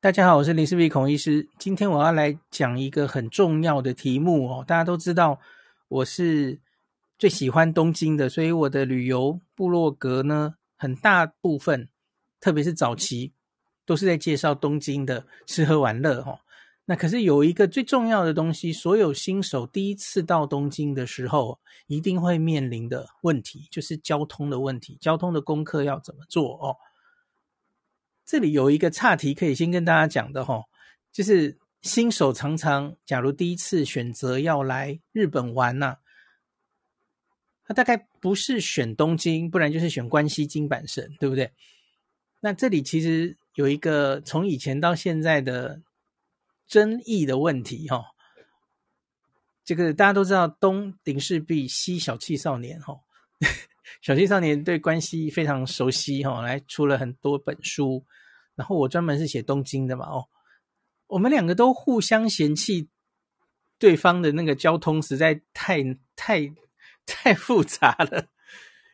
大家好，我是林世璧孔医师。今天我要来讲一个很重要的题目哦。大家都知道我是最喜欢东京的，所以我的旅游部落格呢，很大部分，特别是早期，都是在介绍东京的吃喝玩乐哦。那可是有一个最重要的东西，所有新手第一次到东京的时候，一定会面临的问题，就是交通的问题。交通的功课要怎么做哦？这里有一个岔题可以先跟大家讲的齁，就是新手常常，假如第一次选择要来日本玩呐，他大概不是选东京，不然就是选关西京阪神，对不对？那这里其实有一个从以前到现在的争议的问题齁，这个大家都知道，东林氏璧，西小气少年齁，小七少年对关西非常熟悉齁，来出了很多本书。然后我专门是写东京的嘛，哦，我们两个都互相嫌弃对方的那个交通实在太太太复杂了。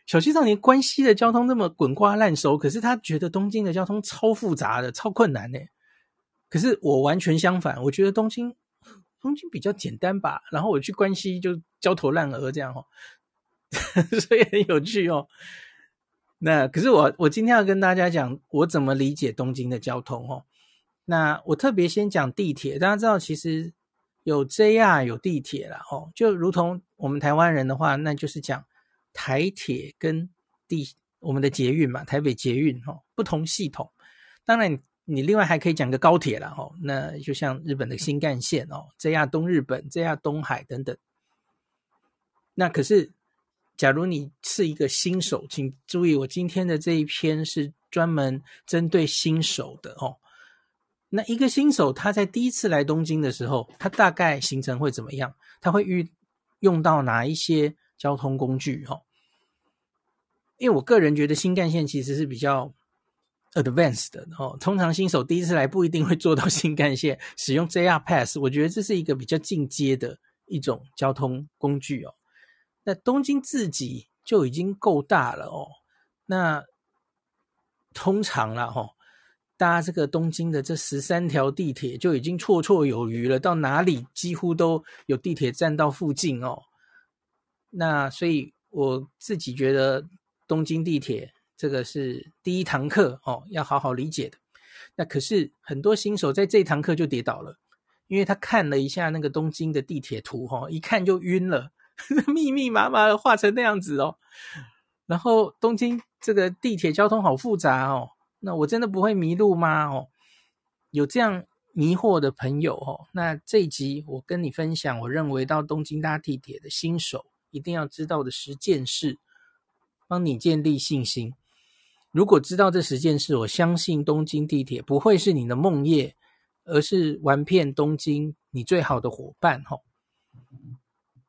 小七少年关西的交通那么滚瓜烂熟，可是他觉得东京的交通超复杂的，超困难呢。可是我完全相反，我觉得东京东京比较简单吧。然后我去关西就焦头烂额这样哦，所以很有趣哦。那可是我，我今天要跟大家讲我怎么理解东京的交通哦。那我特别先讲地铁，大家知道其实有 JR 有地铁啦哦，就如同我们台湾人的话，那就是讲台铁跟地我们的捷运嘛，台北捷运哦，不同系统。当然你另外还可以讲个高铁啦哦，那就像日本的新干线哦，JR 东日本、JR 东海等等。那可是。假如你是一个新手，请注意，我今天的这一篇是专门针对新手的哦。那一个新手他在第一次来东京的时候，他大概行程会怎么样？他会遇用到哪一些交通工具？哦，因为我个人觉得新干线其实是比较 advanced 的哦。通常新手第一次来不一定会坐到新干线，使用 JR Pass，我觉得这是一个比较进阶的一种交通工具哦。那东京自己就已经够大了哦。那通常啦吼，搭这个东京的这十三条地铁就已经绰绰有余了，到哪里几乎都有地铁站到附近哦。那所以我自己觉得东京地铁这个是第一堂课哦，要好好理解的。那可是很多新手在这堂课就跌倒了，因为他看了一下那个东京的地铁图哈，一看就晕了。密密麻麻的画成那样子哦，然后东京这个地铁交通好复杂哦，那我真的不会迷路吗？哦，有这样迷惑的朋友哦，那这一集我跟你分享，我认为到东京搭地铁的新手一定要知道的十件事，帮你建立信心。如果知道这十件事，我相信东京地铁不会是你的梦魇，而是玩遍东京你最好的伙伴哦。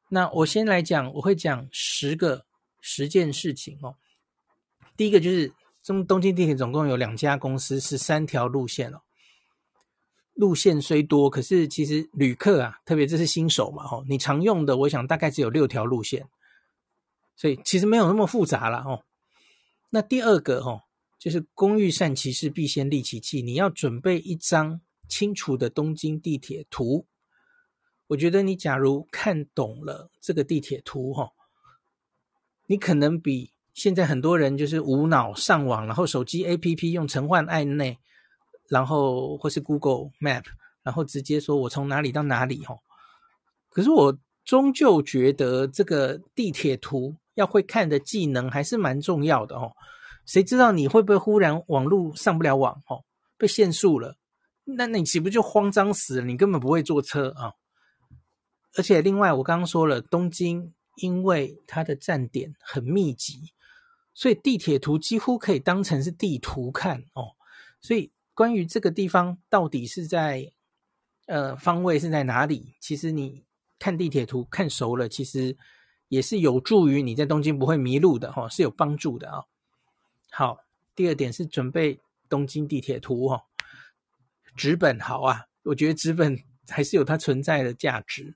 那我先来讲，我会讲十个十件事情哦。第一个就是中东京地铁总共有两家公司，是三条路线哦。路线虽多，可是其实旅客啊，特别这是新手嘛，哦，你常用的，我想大概只有六条路线，所以其实没有那么复杂了哦。那第二个哦，就是工欲善其事，必先利其器，你要准备一张清楚的东京地铁图。我觉得你假如看懂了这个地铁图哈，你可能比现在很多人就是无脑上网，然后手机 APP 用陈换按内，然后或是 Google Map，然后直接说我从哪里到哪里哈。可是我终究觉得这个地铁图要会看的技能还是蛮重要的哦。谁知道你会不会忽然网路上不了网哦，被限速了？那那你岂不就慌张死了？你根本不会坐车啊！而且另外，我刚刚说了，东京因为它的站点很密集，所以地铁图几乎可以当成是地图看哦。所以关于这个地方到底是在呃方位是在哪里，其实你看地铁图看熟了，其实也是有助于你在东京不会迷路的哈、哦，是有帮助的啊、哦。好，第二点是准备东京地铁图哈、哦，纸本好啊，我觉得纸本还是有它存在的价值。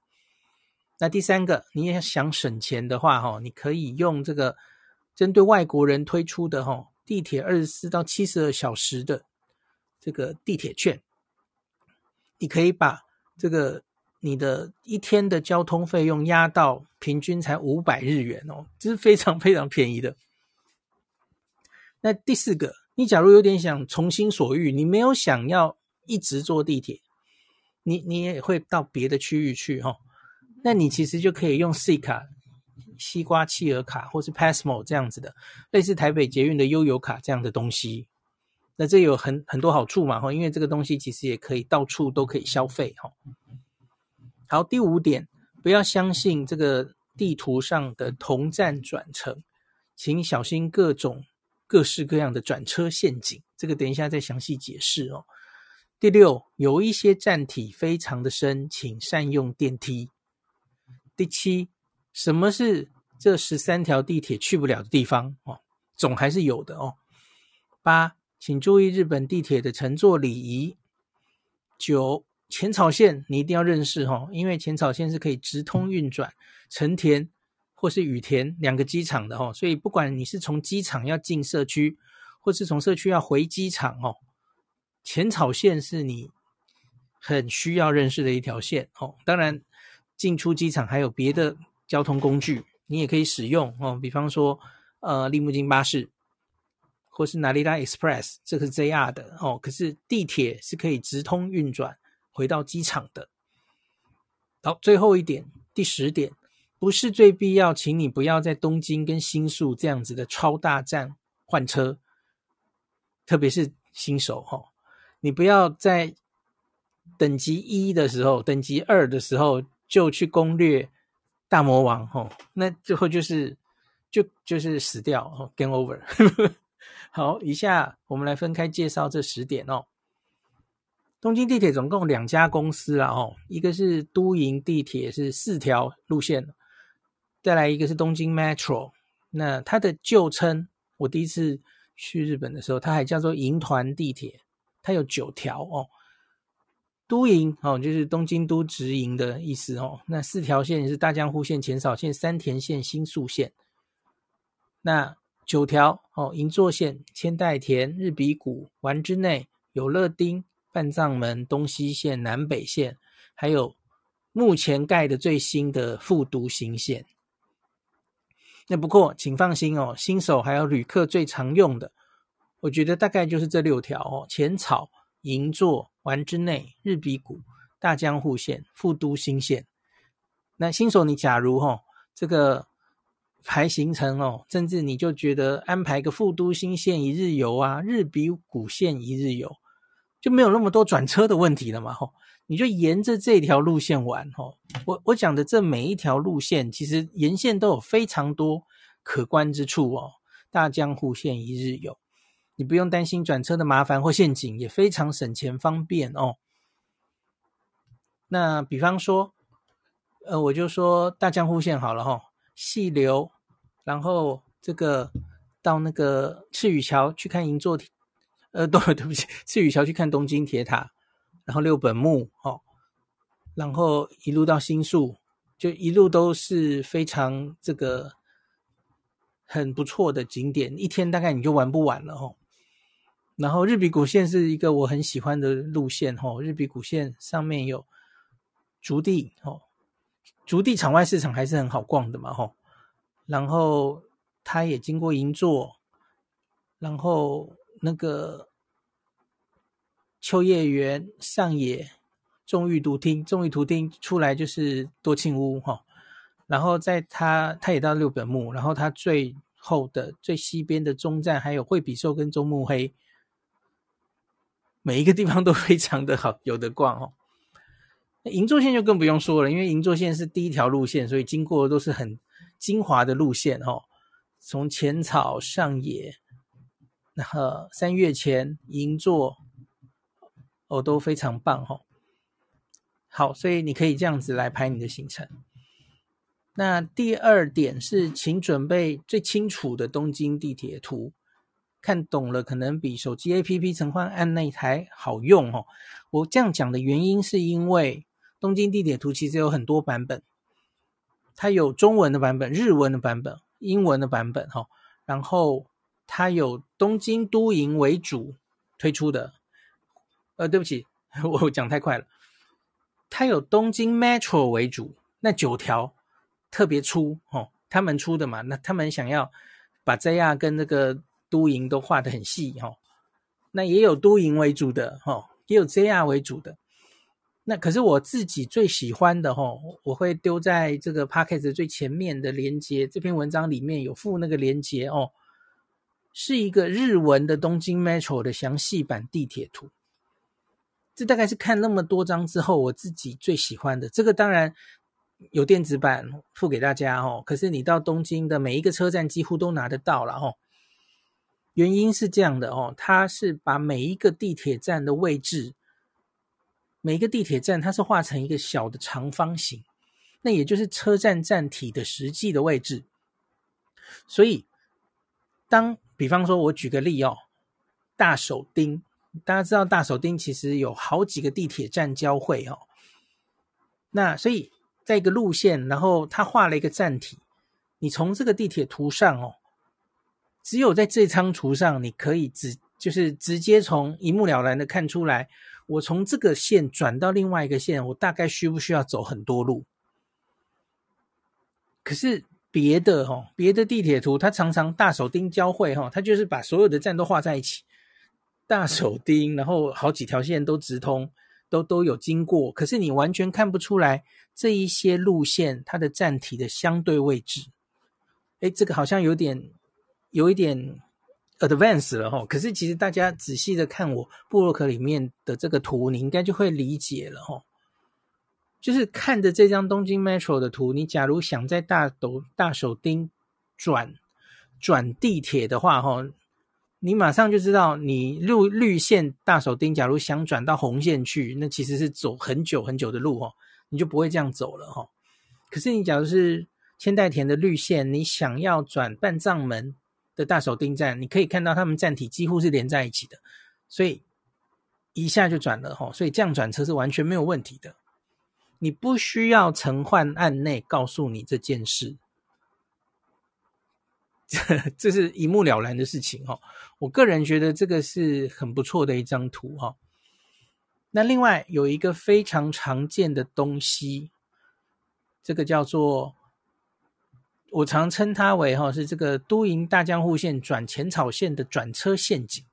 那第三个，你也想省钱的话，哈，你可以用这个针对外国人推出的哈地铁二十四到七十二小时的这个地铁券你可以把这个你的一天的交通费用压到平均才五百日元哦，这是非常非常便宜的。那第四个，你假如有点想从心所欲，你没有想要一直坐地铁，你你也会到别的区域去哈、哦，那你其实就可以用 C 卡、西瓜企鹅卡或是 Passmo 这样子的，类似台北捷运的悠游卡这样的东西。那这有很很多好处嘛哈，因为这个东西其实也可以到处都可以消费哈。好，第五点，不要相信这个地图上的同站转乘，请小心各种各式各样的转车陷阱。这个等一下再详细解释哦。第六，有一些站体非常的深，请善用电梯。第七，什么是这十三条地铁去不了的地方哦？总还是有的哦。八。请注意日本地铁的乘坐礼仪。九，浅草线你一定要认识哈，因为浅草线是可以直通运转成田或是羽田两个机场的哈，所以不管你是从机场要进社区，或是从社区要回机场哦，浅草线是你很需要认识的一条线哦。当然，进出机场还有别的交通工具，你也可以使用哦，比方说呃利木津巴士。或是 Narita Express，这个是 JR 的哦。可是地铁是可以直通运转回到机场的。好，最后一点，第十点，不是最必要，请你不要在东京跟新宿这样子的超大站换车，特别是新手哈、哦，你不要在等级一的时候、等级二的时候就去攻略大魔王哈、哦，那最后就是就就是死掉哦，Game Over。好，以下我们来分开介绍这十点哦。东京地铁总共两家公司啦哦，一个是都营地铁，是四条路线，再来一个是东京 Metro。那它的旧称，我第一次去日本的时候，它还叫做营团地铁，它有九条哦。都营哦，就是东京都直营的意思哦。那四条线是大江户线、浅草线、三田线、新宿线。那九条哦，银座线、千代田、日比谷、丸之内、有乐町、半藏门、东西线、南北线，还有目前盖的最新的副都心线。那不过，请放心哦，新手还有旅客最常用的，我觉得大概就是这六条哦：浅草、银座、丸之内、日比谷、大江户线、副都新线。那新手，你假如哈、哦、这个。排行程哦，甚至你就觉得安排个副都新线一日游啊，日比谷线一日游，就没有那么多转车的问题了嘛吼，你就沿着这条路线玩吼。我我讲的这每一条路线，其实沿线都有非常多可观之处哦。大江户线一日游，你不用担心转车的麻烦或陷阱，也非常省钱方便哦。那比方说，呃，我就说大江户线好了吼。细流，然后这个到那个赤羽桥去看银座，呃，对，对不起，赤羽桥去看东京铁塔，然后六本木，哦，然后一路到新宿，就一路都是非常这个很不错的景点，一天大概你就玩不完了哦。然后日比谷线是一个我很喜欢的路线哦，日比谷线上面有竹地哦。竹地场外市场还是很好逛的嘛，吼，然后它也经过银座，然后那个秋叶原、上野、仲御图町、仲御图町出来就是多庆屋，哈，然后在它它也到六本木，然后它最后的最西边的终站还有惠比寿跟中目黑，每一个地方都非常的好，有的逛哦。银座线就更不用说了，因为银座线是第一条路线，所以经过的都是很精华的路线哦。从浅草、上野，然后三月前银座，哦，都非常棒哦。好，所以你可以这样子来排你的行程。那第二点是，请准备最清楚的东京地铁图，看懂了可能比手机 APP 陈换按那台好用哦。我这样讲的原因是因为。东京地铁图其实有很多版本，它有中文的版本、日文的版本、英文的版本，哈，然后它有东京都营为主推出的，呃，对不起，我讲太快了，它有东京 Metro 为主，那九条特别粗哦，他们出的嘛，那他们想要把 JR 跟那个都营都画得很细哈。那也有都营为主的哈，也有 JR 为主的。那可是我自己最喜欢的哈，我会丢在这个 Podcast 最前面的连接，这篇文章里面有附那个连接哦，是一个日文的东京 Metro 的详细版地铁图。这大概是看那么多张之后，我自己最喜欢的。这个当然有电子版附给大家哦，可是你到东京的每一个车站几乎都拿得到了哦。原因是这样的哦，它是把每一个地铁站的位置。每一个地铁站，它是画成一个小的长方形，那也就是车站站体的实际的位置。所以，当比方说，我举个例哦，大手町，大家知道大手町其实有好几个地铁站交汇哦。那所以，在一个路线，然后它画了一个站体，你从这个地铁图上哦，只有在这张图上，你可以直就是直接从一目了然的看出来。我从这个线转到另外一个线，我大概需不需要走很多路？可是别的哈，别的地铁图它常常大手钉交汇哈，它就是把所有的站都画在一起，大手钉，然后好几条线都直通，都都有经过，可是你完全看不出来这一些路线它的站体的相对位置。诶，这个好像有点，有一点。advance 了哈，可是其实大家仔细的看我部落格里面的这个图，你应该就会理解了哈。就是看着这张东京 Metro 的图，你假如想在大斗大手町转转地铁的话哈，你马上就知道你绿绿线大手町，假如想转到红线去，那其实是走很久很久的路哈，你就不会这样走了哈。可是你假如是千代田的绿线，你想要转半藏门。的大手町站，你可以看到他们站体几乎是连在一起的，所以一下就转了哈，所以这样转车是完全没有问题的。你不需要曾唤案内告诉你这件事，这是一目了然的事情哈。我个人觉得这个是很不错的一张图哈。那另外有一个非常常见的东西，这个叫做。我常称它为哈，是这个都营大江户线转浅草线的转车陷阱。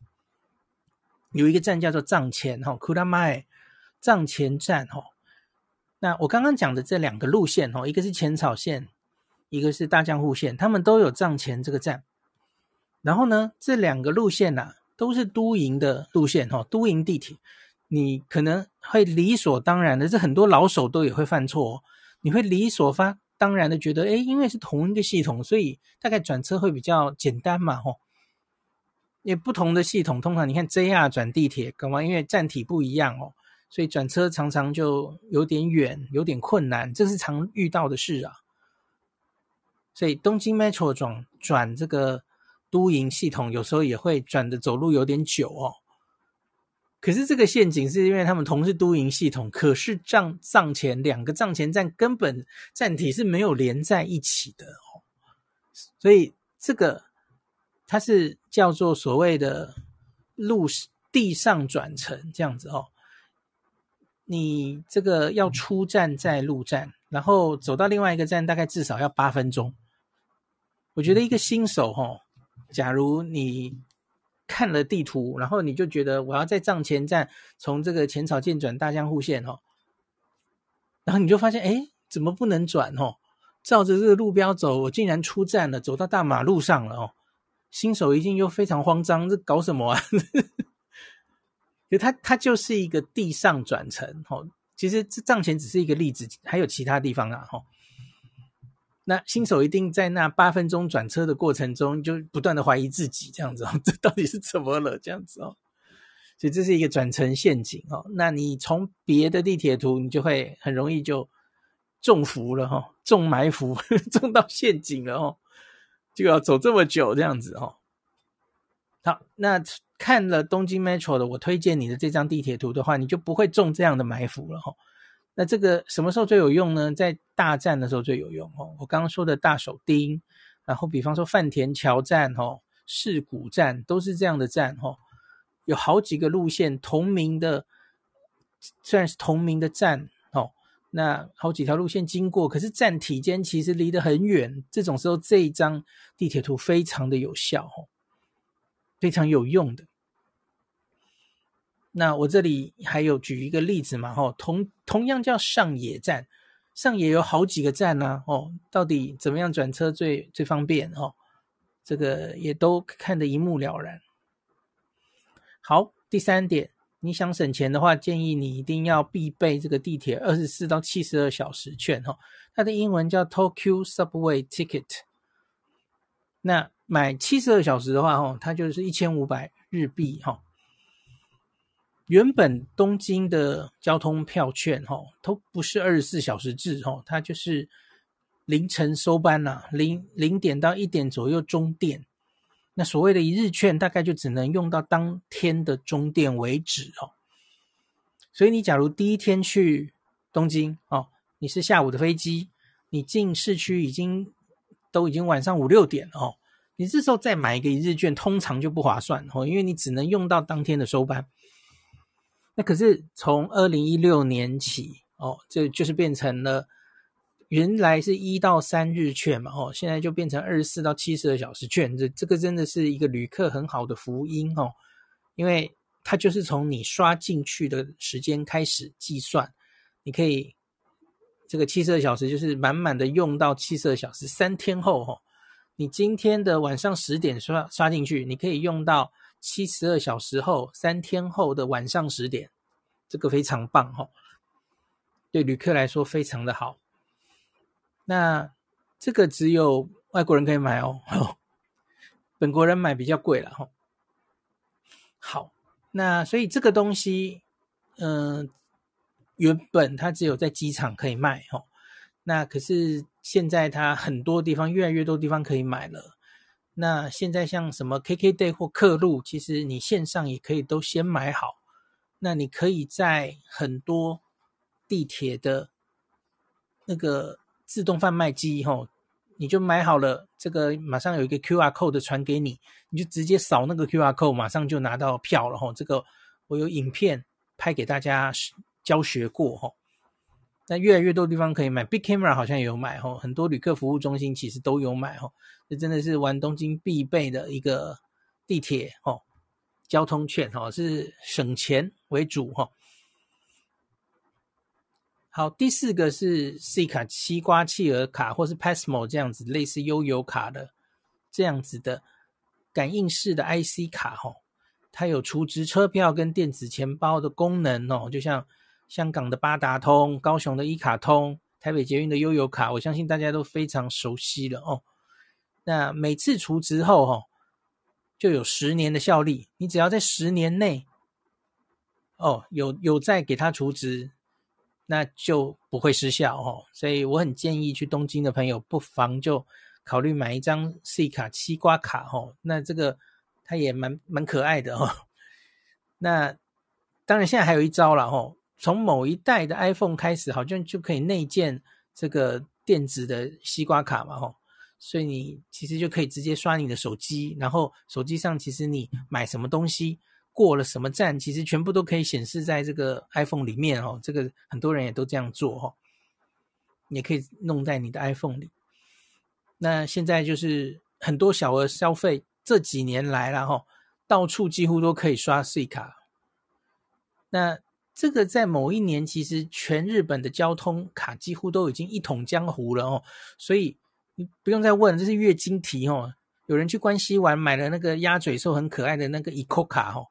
有一个站叫做藏前哈，Kuramae 藏前站哈。那我刚刚讲的这两个路线哈，一个是浅草线，一个是大江户线，他们都有藏前这个站。然后呢，这两个路线呐、啊，都是都营的路线哈，都营地铁。你可能会理所当然的，这很多老手都也会犯错，你会理所发。当然的，觉得诶，因为是同一个系统，所以大概转车会比较简单嘛，吼。也不同的系统，通常你看 JR 转地铁，干嘛？因为站体不一样哦，所以转车常常就有点远，有点困难，这是常遇到的事啊。所以东京 Metro 转转这个都营系统，有时候也会转的走路有点久哦。可是这个陷阱是因为他们同是都营系统，可是藏藏前两个藏前站根本站体是没有连在一起的哦，所以这个它是叫做所谓的路地上转乘这样子哦。你这个要出站在路站，然后走到另外一个站，大概至少要八分钟。我觉得一个新手哦，假如你。看了地图，然后你就觉得我要在藏前站从这个浅草线转大江户线哦，然后你就发现哎，怎么不能转哦？照着这个路标走，我竟然出站了，走到大马路上了哦！新手一定又非常慌张，这搞什么啊？就它它就是一个地上转乘哦。其实这藏前只是一个例子，还有其他地方啊哈。那新手一定在那八分钟转车的过程中，就不断的怀疑自己，这样子哦，这到底是怎么了？这样子哦，所以这是一个转乘陷阱哦。那你从别的地铁图，你就会很容易就中伏了哈，中埋伏，中到陷阱了哦，就要走这么久这样子哦。好，那看了东京 Metro 的我推荐你的这张地铁图的话，你就不会中这样的埋伏了哈。那这个什么时候最有用呢？在大战的时候最有用哦。我刚刚说的大手町，然后比方说饭田桥站、哦世谷站，都是这样的站哦。有好几个路线同名的，虽然是同名的站哦，那好几条路线经过，可是站体间其实离得很远。这种时候，这一张地铁图非常的有效哦，非常有用的。那我这里还有举一个例子嘛，吼，同同样叫上野站，上野有好几个站呢，哦，到底怎么样转车最最方便哦？这个也都看得一目了然。好，第三点。你想省钱的话，建议你一定要必备这个地铁二十四到七十二小时券哈，它的英文叫 Tokyo Subway Ticket。那买七十二小时的话，哈，它就是一千五百日币哈。原本东京的交通票券哈，都不是二十四小时制哈，它就是凌晨收班呐，零零点到一点左右中电。那所谓的一日券大概就只能用到当天的中电为止哦，所以你假如第一天去东京哦，你是下午的飞机，你进市区已经都已经晚上五六点了哦，你这时候再买一个一日券，通常就不划算哦，因为你只能用到当天的收班。那可是从二零一六年起哦，这就是变成了。原来是一到三日券嘛，哦，现在就变成二十四到七十二小时券，这这个真的是一个旅客很好的福音哦，因为它就是从你刷进去的时间开始计算，你可以这个七十二小时就是满满的用到七十二小时，三天后哦，你今天的晚上十点刷刷进去，你可以用到七十二小时后，三天后的晚上十点，这个非常棒哦，对旅客来说非常的好。那这个只有外国人可以买哦，本国人买比较贵了哈。好，那所以这个东西，嗯、原本它只有在机场可以卖哈，那可是现在它很多地方越来越多地方可以买了。那现在像什么 KKday 或客路，其实你线上也可以都先买好。那你可以在很多地铁的那个。自动贩卖机吼，你就买好了，这个马上有一个 QR code 传给你，你就直接扫那个 QR code，马上就拿到票了吼。这个我有影片拍给大家教学过吼。那越来越多地方可以买，Big Camera 好像也有买吼，很多旅客服务中心其实都有买吼。这真的是玩东京必备的一个地铁吼，交通券吼，是省钱为主吼。好，第四个是 C 卡西瓜企鹅卡，或是 Passmo 这样子类似悠游卡的这样子的感应式的 IC 卡吼，它有储值车票跟电子钱包的功能哦，就像香港的八达通、高雄的一卡通、台北捷运的悠游卡，我相信大家都非常熟悉了哦。那每次储值后吼，就有十年的效力，你只要在十年内哦有有再给它储值。那就不会失效哦，所以我很建议去东京的朋友，不妨就考虑买一张 C 卡西瓜卡哦。那这个它也蛮蛮可爱的哦。那当然现在还有一招了哦，从某一代的 iPhone 开始，好像就可以内建这个电子的西瓜卡嘛哦。所以你其实就可以直接刷你的手机，然后手机上其实你买什么东西。过了什么站，其实全部都可以显示在这个 iPhone 里面哦。这个很多人也都这样做哦，也可以弄在你的 iPhone 里。那现在就是很多小额消费，这几年来了吼，到处几乎都可以刷 C 卡。那这个在某一年，其实全日本的交通卡几乎都已经一统江湖了哦。所以你不用再问，这是月经题哦。有人去关西玩，买了那个鸭嘴兽很可爱的那个 ICOCA 卡哦。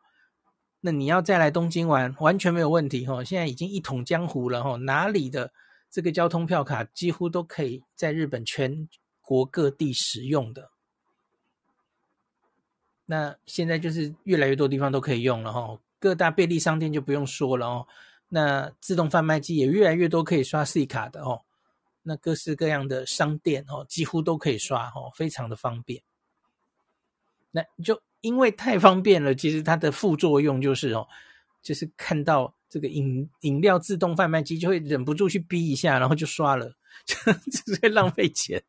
那你要再来东京玩，完全没有问题哦！现在已经一统江湖了哦，哪里的这个交通票卡几乎都可以在日本全国各地使用的。那现在就是越来越多地方都可以用了哈，各大便利商店就不用说了哦。那自动贩卖机也越来越多可以刷 C 卡的哦。那各式各样的商店哦，几乎都可以刷哦，非常的方便。那就。因为太方便了，其实它的副作用就是哦，就是看到这个饮饮料自动贩卖机就会忍不住去逼一下，然后就刷了，这样会浪费钱。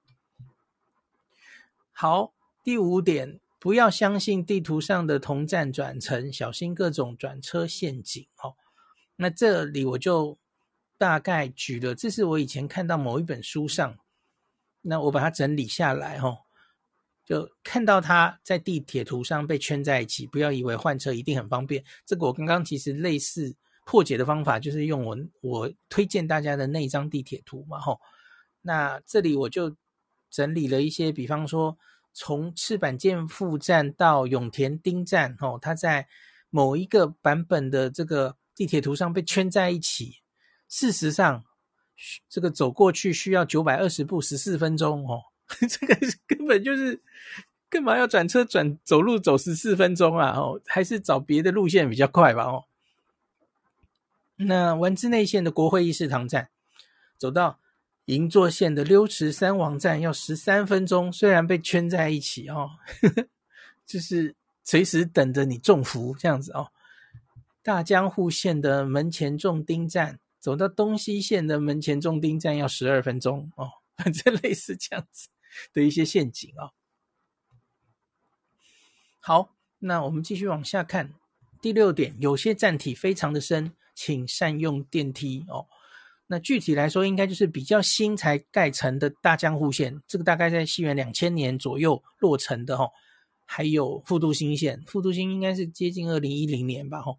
好，第五点，不要相信地图上的同站转乘，小心各种转车陷阱哦。那这里我就大概举了，这是我以前看到某一本书上，那我把它整理下来哦，就看到它在地铁图上被圈在一起，不要以为换车一定很方便。这个我刚刚其实类似破解的方法，就是用我我推荐大家的那张地铁图嘛，吼。那这里我就整理了一些，比方说从赤坂见附站到永田町站，哦，它在某一个版本的这个地铁图上被圈在一起。事实上，这个走过去需要九百二十步，十四分钟哦。这个根本就是干嘛要转车转走路走十四分钟啊？哦，还是找别的路线比较快吧？哦，那丸之内线的国会议事堂站，走到银座线的溜池三王站要十三分钟，虽然被圈在一起哦，呵 呵就是随时等着你中伏这样子哦。大江户线的门前仲町站。走到东西线的门前仲町站要十二分钟哦，反正类似这样子的一些陷阱哦。好，那我们继续往下看。第六点，有些站体非常的深，请善用电梯哦。那具体来说，应该就是比较新才盖成的大江户线，这个大概在西元两千年左右落成的哦。还有富都新线，富都新应该是接近二零一零年吧，吼。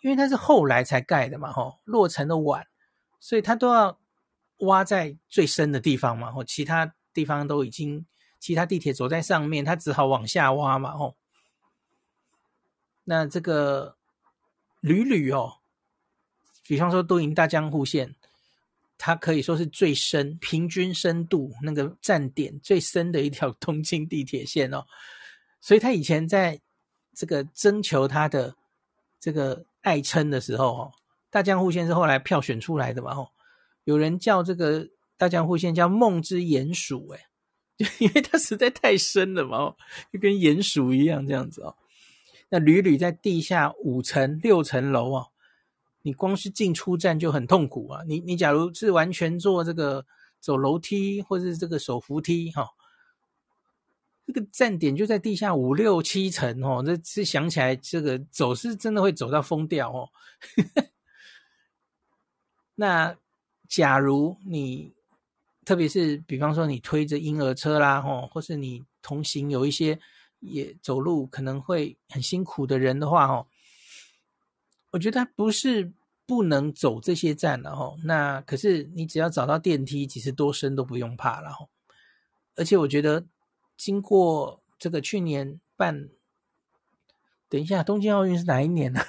因为它是后来才盖的嘛，吼，落成的晚，所以它都要挖在最深的地方嘛，吼，其他地方都已经，其他地铁走在上面，它只好往下挖嘛，吼。那这个屡屡哦，比方说都营大江户线，它可以说是最深，平均深度那个站点最深的一条 东京地铁线哦，所以它以前在这个征求它的这个。爱称的时候，哦，大江户线是后来票选出来的嘛，哦，有人叫这个大江户线叫梦之鼹鼠，诶，就 因为它实在太深了嘛哦，就跟鼹鼠一样这样子哦。那屡屡在地下五层、六层楼哦，你光是进出站就很痛苦啊。你你假如是完全坐这个走楼梯或者是这个手扶梯，哈。这个站点就在地下五六七层哦，这是想起来这个走是真的会走到疯掉哦。那假如你特别是比方说你推着婴儿车啦，吼，或是你同行有一些也走路可能会很辛苦的人的话，哦，我觉得他不是不能走这些站了哦。那可是你只要找到电梯，其实多深都不用怕了哈，而且我觉得。经过这个去年办，等一下，东京奥运是哪一年呢？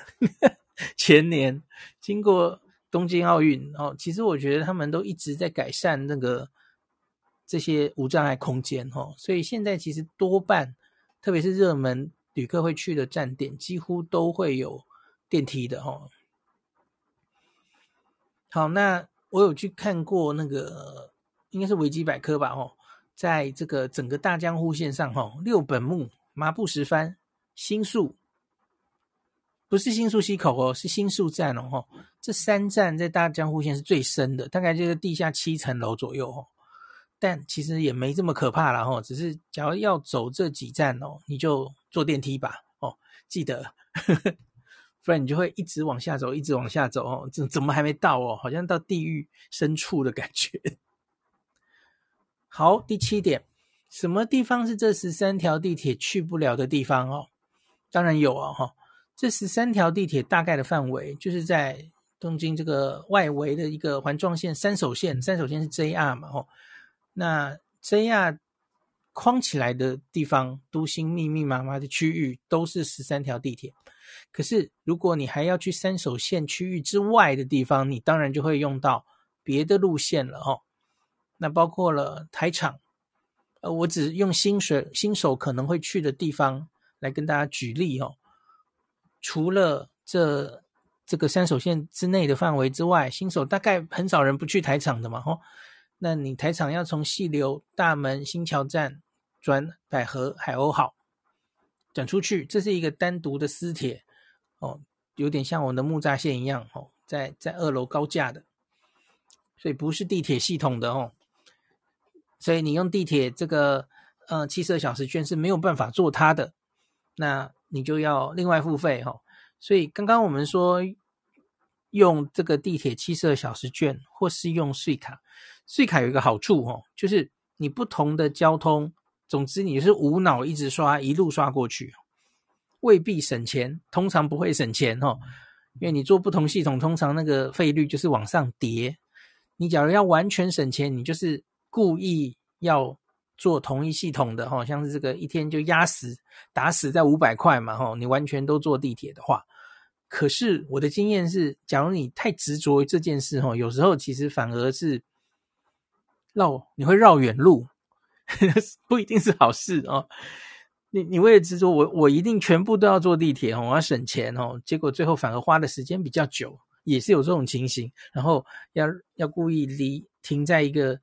前年经过东京奥运哦，其实我觉得他们都一直在改善那个这些无障碍空间哦，所以现在其实多半，特别是热门旅客会去的站点，几乎都会有电梯的哦。好，那我有去看过那个，应该是维基百科吧？哦。在这个整个大江户线上，哈，六本木、麻布十番、新宿，不是新宿西口哦，是新宿站哦，哈，这三站在大江户线是最深的，大概就是地下七层楼左右哦。但其实也没这么可怕了哈，只是假如要走这几站哦，你就坐电梯吧，哦，记得，呵呵，不然你就会一直往下走，一直往下走哦，怎怎么还没到哦？好像到地狱深处的感觉。好，第七点，什么地方是这十三条地铁去不了的地方哦？当然有啊，哈，这十三条地铁大概的范围就是在东京这个外围的一个环状线三手线，三手线是 JR 嘛，吼，那 JR 框起来的地方，都心密密麻麻的区域都是十三条地铁。可是如果你还要去三手线区域之外的地方，你当然就会用到别的路线了，哦。那包括了台场，呃，我只用新手新手可能会去的地方来跟大家举例哦。除了这这个三手线之内的范围之外，新手大概很少人不去台场的嘛，吼。那你台场要从细流、大门、新桥站转百合、海鸥号转出去，这是一个单独的私铁哦，有点像我们的木栅线一样哦，在在二楼高架的，所以不是地铁系统的哦。所以你用地铁这个呃七十二小时券是没有办法坐它的，那你就要另外付费哈、哦。所以刚刚我们说用这个地铁七十二小时券，或是用税卡。税卡有一个好处哦，就是你不同的交通，总之你是无脑一直刷，一路刷过去，未必省钱，通常不会省钱哦，因为你做不同系统，通常那个费率就是往上叠。你假如要完全省钱，你就是故意要做同一系统的哈，像是这个一天就压死打死在五百块嘛哈，你完全都坐地铁的话。可是我的经验是，假如你太执着于这件事哈，有时候其实反而是绕你会绕远路，不一定是好事哦。你你为了执着，我我一定全部都要坐地铁哦，我要省钱哦，结果最后反而花的时间比较久，也是有这种情形。然后要要故意离停在一个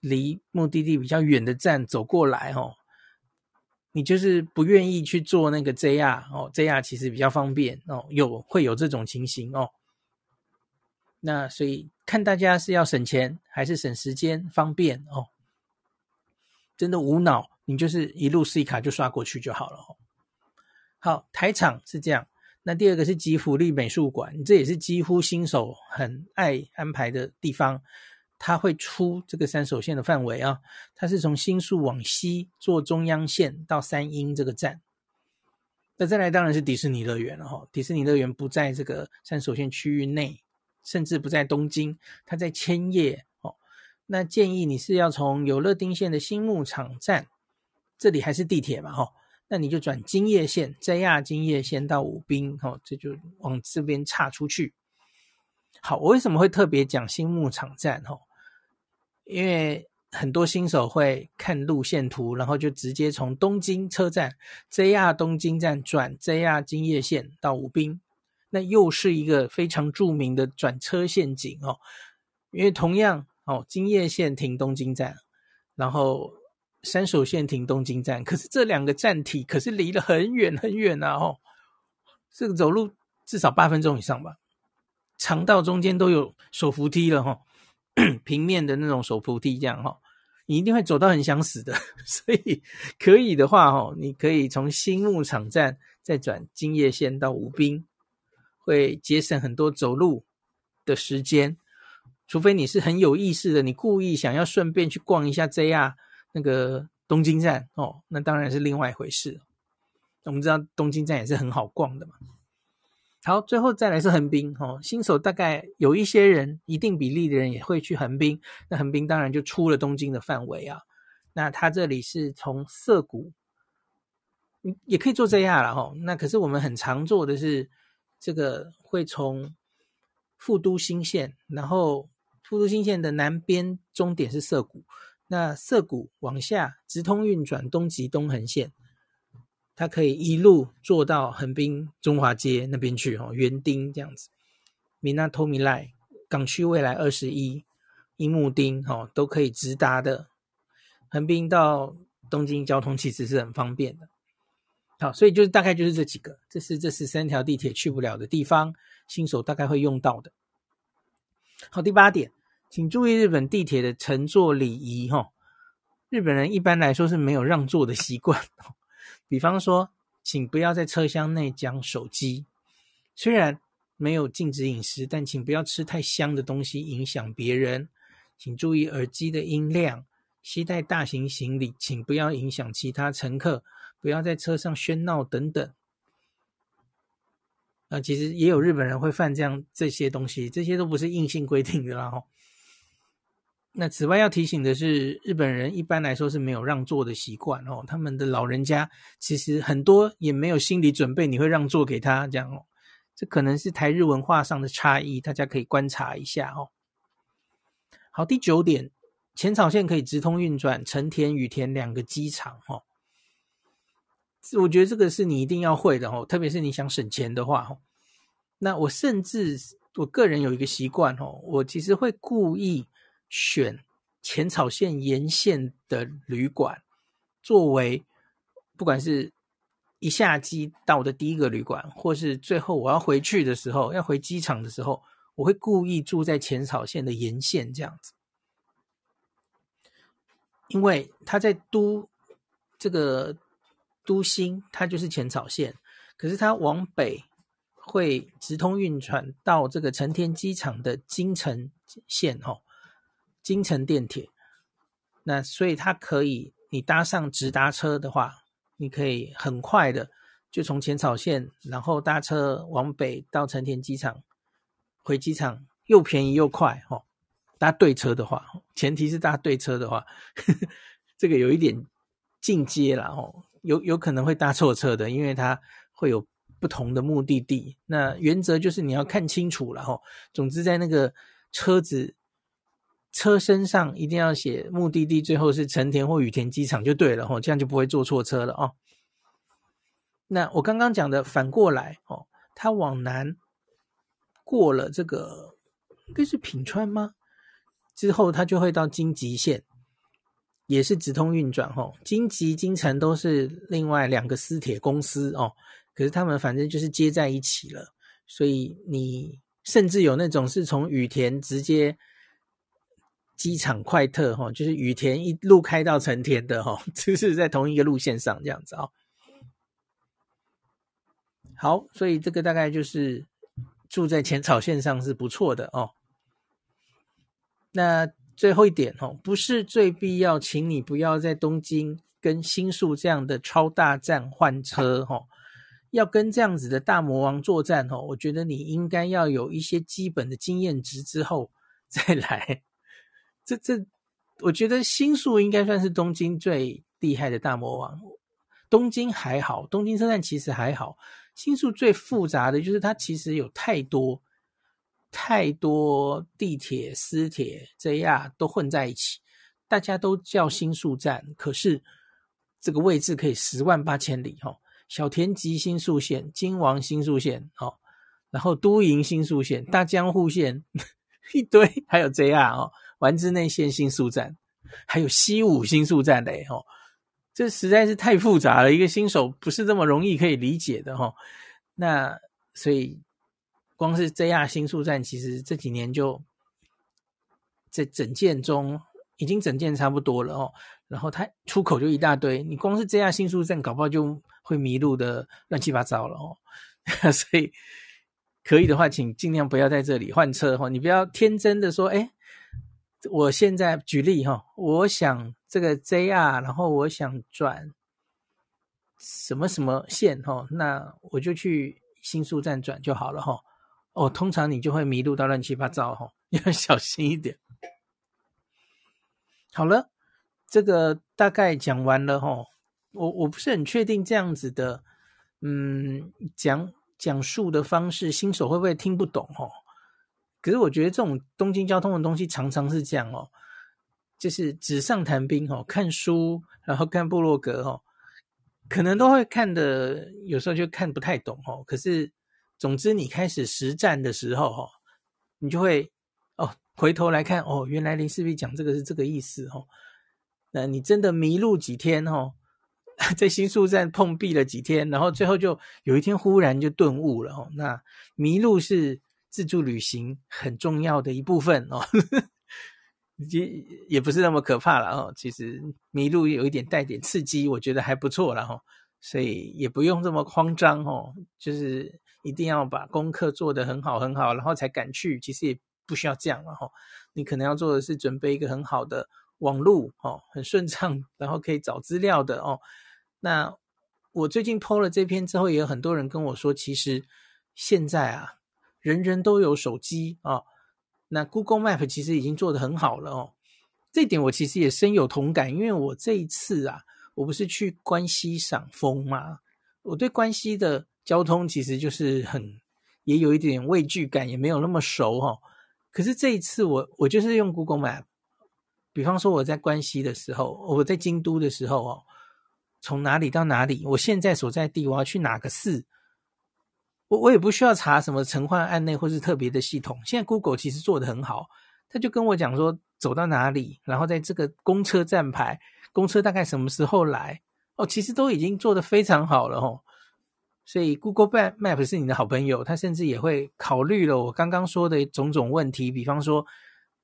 离目的地比较远的站走过来哦。你就是不愿意去做那个 JR 哦，JR 其实比较方便哦，有会有这种情形哦。那所以看大家是要省钱还是省时间方便哦。真的无脑，你就是一路 C 卡就刷过去就好了哦。好，台场是这样。那第二个是吉福利美术馆，这也是几乎新手很爱安排的地方。它会出这个三手线的范围啊，它是从新宿往西坐中央线到三鹰这个站。那再来当然是迪士尼乐园了哈，迪士尼乐园不在这个三手线区域内，甚至不在东京，它在千叶。那建议你是要从有乐町线的新牧场站，这里还是地铁嘛哈，那你就转京叶线，JR 京叶线到武滨哈，这就往这边岔出去。好，我为什么会特别讲新牧场站哈？因为很多新手会看路线图，然后就直接从东京车站 JR 东京站转 JR 京叶线到武滨，那又是一个非常著名的转车陷阱哦。因为同样哦，京叶线停东京站，然后山手线停东京站，可是这两个站体可是离得很远很远啊哦，这个走路至少八分钟以上吧，长到中间都有手扶梯了哈、哦。平面的那种手扶梯，这样哈，你一定会走到很想死的。所以可以的话，哈，你可以从新木场站再转京叶线到武滨，会节省很多走路的时间。除非你是很有意识的，你故意想要顺便去逛一下 JR 那个东京站哦，那当然是另外一回事。我们知道东京站也是很好逛的嘛。好，最后再来是横滨哦。新手大概有一些人，一定比例的人也会去横滨。那横滨当然就出了东京的范围啊。那它这里是从涩谷，你也可以坐 JR 了哈。那可是我们很常坐的是这个，会从富都新线，然后富都新线的南边终点是涩谷，那涩谷往下直通运转东急东横线。它可以一路坐到横滨中华街那边去哦，园丁这样子，Minato Mirai 港区未来二十一，樱木町哦都可以直达的。横滨到东京交通其实是很方便的。好，所以就是大概就是这几个，这是这十三条地铁去不了的地方，新手大概会用到的。好，第八点，请注意日本地铁的乘坐礼仪哈。日本人一般来说是没有让座的习惯。比方说，请不要在车厢内讲手机。虽然没有禁止饮食，但请不要吃太香的东西，影响别人。请注意耳机的音量。携带大型行李，请不要影响其他乘客。不要在车上喧闹等等。啊，其实也有日本人会犯这样这些东西，这些都不是硬性规定的啦。哈。那此外要提醒的是，日本人一般来说是没有让座的习惯哦。他们的老人家其实很多也没有心理准备，你会让座给他这样哦。这可能是台日文化上的差异，大家可以观察一下哦。好，第九点，浅草线可以直通运转成田、羽田两个机场哦。我觉得这个是你一定要会的哦，特别是你想省钱的话哦。那我甚至我个人有一个习惯哦，我其实会故意。选浅草线沿线的旅馆，作为不管是一下机到的第一个旅馆，或是最后我要回去的时候，要回机场的时候，我会故意住在浅草线的沿线这样子，因为它在都这个都心，它就是浅草线，可是它往北会直通运转到这个成田机场的京成线哦，京城电铁。那所以它可以，你搭上直达车的话，你可以很快的就从浅草线，然后搭车往北到成田机场，回机场又便宜又快哦。搭对车的话，前提是搭对车的话，呵 呵这个有一点进阶了哦，有有可能会搭错车的，因为它会有不同的目的地。那原则就是你要看清楚了哦。总之，在那个车子。车身上一定要写目的地，最后是成田或羽田机场就对了哦，这样就不会坐错车了哦。那我刚刚讲的反过来哦，它往南过了这个，应该是品川吗？之后它就会到京急线，也是直通运转哦。京急、京成都是另外两个私铁公司哦，可是他们反正就是接在一起了，所以你甚至有那种是从羽田直接。机场快特哈，就是羽田一路开到成田的哈，就是在同一个路线上这样子啊。好，所以这个大概就是住在浅草线上是不错的哦。那最后一点哦，不是最必要，请你不要在东京跟新宿这样的超大站换车哈。要跟这样子的大魔王作战哦，我觉得你应该要有一些基本的经验值之后再来。这这，我觉得新宿应该算是东京最厉害的大魔王。东京还好，东京车站其实还好。新宿最复杂的就是它其实有太多太多地铁、私铁、JR 都混在一起，大家都叫新宿站，可是这个位置可以十万八千里哈。小田急新宿线、京王新宿线哦，然后都营新宿线、大江户线 一堆，还有 JR 哦。丸之内线新宿站，还有西武新宿站嘞，吼，这实在是太复杂了，一个新手不是这么容易可以理解的，吼。那所以，光是 JR 新宿站，其实这几年就在整建中，已经整建差不多了，哦。然后它出口就一大堆，你光是 JR 新宿站，搞不好就会迷路的乱七八糟了，哦。所以可以的话，请尽量不要在这里换车，吼，你不要天真的说，哎。我现在举例哈，我想这个 JR，然后我想转什么什么线哈，那我就去新宿站转就好了哈。哦，通常你就会迷路到乱七八糟哈，要小心一点。好了，这个大概讲完了哈。我我不是很确定这样子的，嗯，讲讲述的方式，新手会不会听不懂哈？可是我觉得这种东京交通的东西常常是这样哦，就是纸上谈兵哦，看书然后看部落格哦，可能都会看的，有时候就看不太懂哦。可是总之你开始实战的时候哦，你就会哦回头来看哦，原来林世璧讲这个是这个意思哦。那你真的迷路几天哦，在新宿站碰壁了几天，然后最后就有一天忽然就顿悟了哦。那迷路是。自助旅行很重要的一部分哦，也也不是那么可怕了哦。其实迷路有一点带点刺激，我觉得还不错了哈。所以也不用这么慌张哦，就是一定要把功课做得很好很好，然后才敢去。其实也不需要这样了哈。你可能要做的是准备一个很好的网路哦，很顺畅，然后可以找资料的哦。那我最近 PO 了这篇之后，也有很多人跟我说，其实现在啊。人人都有手机啊、那 Google Map 其实已经做得很好了哦。这点我其实也深有同感，因为我这一次啊，我不是去关西赏枫吗？我对关西的交通其实就是很也有一点畏惧感，也没有那么熟哈、哦。可是这一次我我就是用 Google Map，比方说我在关西的时候，我在京都的时候哦，从哪里到哪里，我现在所在地我要去哪个寺。我我也不需要查什么城隍案内或是特别的系统，现在 Google 其实做得很好，他就跟我讲说走到哪里，然后在这个公车站牌，公车大概什么时候来，哦，其实都已经做得非常好了哦。所以 Google Map 是你的好朋友，他甚至也会考虑了我刚刚说的种种问题，比方说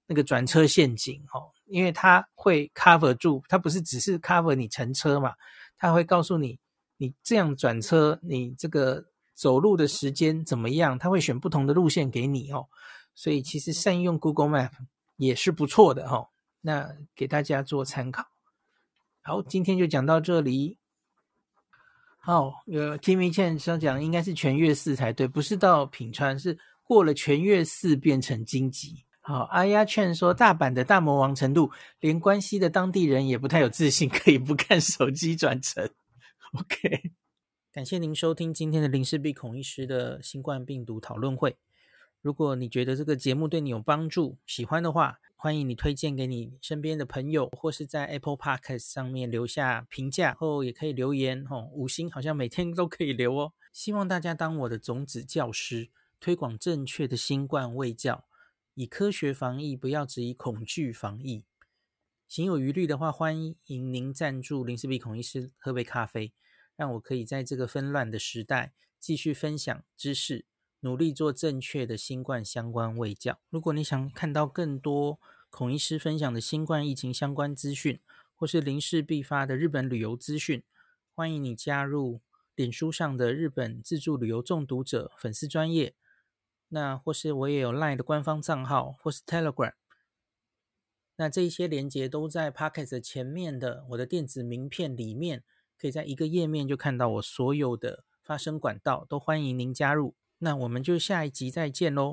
那个转车陷阱哦，因为他会 cover 住，他不是只是 cover 你乘车嘛，他会告诉你，你这样转车，你这个。走路的时间怎么样，他会选不同的路线给你哦。所以其实善用 Google Map 也是不错的哦。那给大家做参考。好，今天就讲到这里。好，呃，Timmy Chan 想讲应该是全月寺才对，不是到品川，是过了全月寺变成京急。好，阿丫劝说大阪的大魔王程度，连关西的当地人也不太有自信，可以不看手机转乘。OK，感谢您收听今天的林氏璧孔医师的新冠病毒讨论会。如果你觉得这个节目对你有帮助，喜欢的话，欢迎你推荐给你身边的朋友，或是在 Apple Podcast 上面留下评价，后也可以留言哦，五星好像每天都可以留哦。希望大家当我的种子教师，推广正确的新冠卫教。以科学防疫，不要只以恐惧防疫。行有余力的话，欢迎您赞助林氏璧孔医师喝杯咖啡，让我可以在这个纷乱的时代继续分享知识，努力做正确的新冠相关卫教。如果你想看到更多孔医师分享的新冠疫情相关资讯，或是林氏必发的日本旅游资讯，欢迎你加入脸书上的日本自助旅游中毒者粉丝专业。那或是我也有 LINE 的官方账号，或是 Telegram，那这一些连接都在 Pocket 前面的我的电子名片里面，可以在一个页面就看到我所有的发声管道，都欢迎您加入。那我们就下一集再见喽。